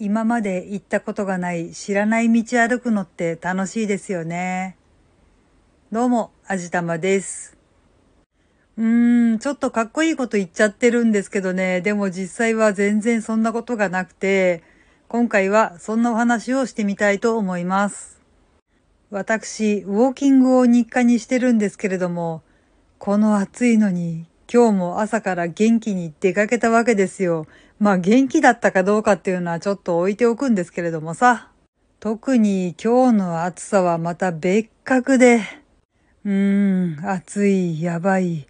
今まで行ったことがない知らない道歩くのって楽しいですよね。どうも、あじたまです。うーん、ちょっとかっこいいこと言っちゃってるんですけどね。でも実際は全然そんなことがなくて、今回はそんなお話をしてみたいと思います。私、ウォーキングを日課にしてるんですけれども、この暑いのに今日も朝から元気に出かけたわけですよ。まあ元気だったかどうかっていうのはちょっと置いておくんですけれどもさ。特に今日の暑さはまた別格で、うーん、暑い、やばい。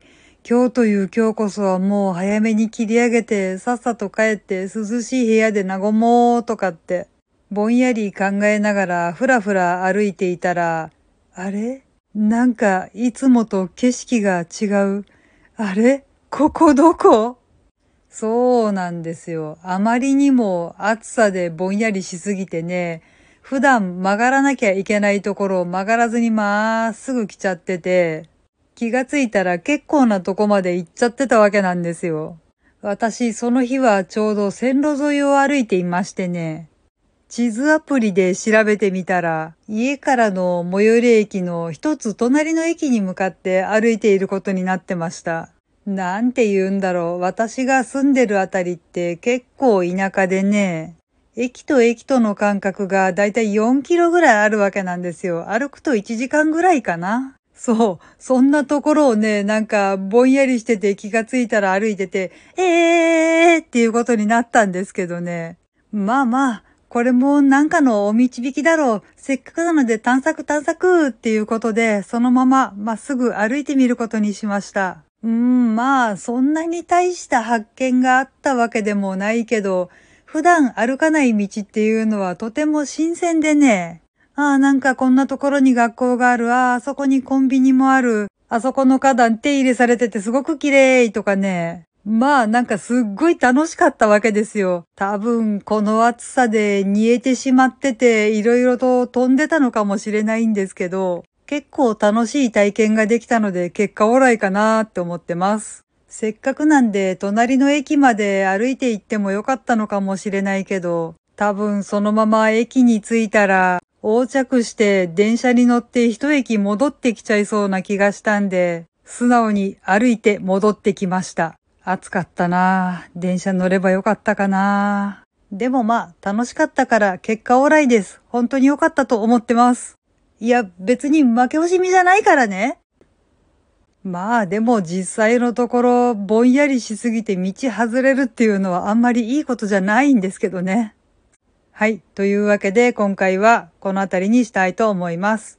今日という今日こそはもう早めに切り上げてさっさと帰って涼しい部屋で和もうとかってぼんやり考えながらふらふら歩いていたら、あれ？なんかいつもと景色が違う。あれ？ここどこ？そうなんですよ。あまりにも暑さでぼんやりしすぎてね、普段曲がらなきゃいけないところを曲がらずにまっすぐ来ちゃってて、気がついたら結構なとこまで行っちゃってたわけなんですよ。私、その日はちょうど線路沿いを歩いていましてね、地図アプリで調べてみたら、家からの最寄り駅の一つ隣の駅に向かって歩いていることになってました。なんて言うんだろう。私が住んでるあたりって結構田舎でね、駅と駅との間隔がだいたい4キロぐらいあるわけなんですよ。歩くと1時間ぐらいかな。そう。そんなところをね、なんかぼんやりしてて気がついたら歩いてて、えーっていうことになったんですけどね。まあまあ、これもなんかのお導きだろう。せっかくなので探索探索っていうことで、そのまままっすぐ歩いてみることにしました。うーん、まあ、そんなに大した発見があったわけでもないけど、普段歩かない道っていうのはとても新鮮でね。ああ、なんかこんなところに学校がある。ああ、あそこにコンビニもある。あそこの花壇手入れされててすごく綺麗とかね。まあなんかすっごい楽しかったわけですよ。多分この暑さで煮えてしまってていろいろと飛んでたのかもしれないんですけど、結構楽しい体験ができたので結果オーライかなーって思ってます。せっかくなんで隣の駅まで歩いて行ってもよかったのかもしれないけど、多分そのまま駅に着いたら横着して電車に乗って一駅戻ってきちゃいそうな気がしたんで、素直に歩いて戻ってきました。暑かったな電車乗ればよかったかなでもまあ楽しかったから結果オーライです。本当に良かったと思ってます。いや、別に負け惜しみじゃないからね。まあでも実際のところぼんやりしすぎて道外れるっていうのはあんまりいいことじゃないんですけどね。はい。というわけで今回はこの辺りにしたいと思います。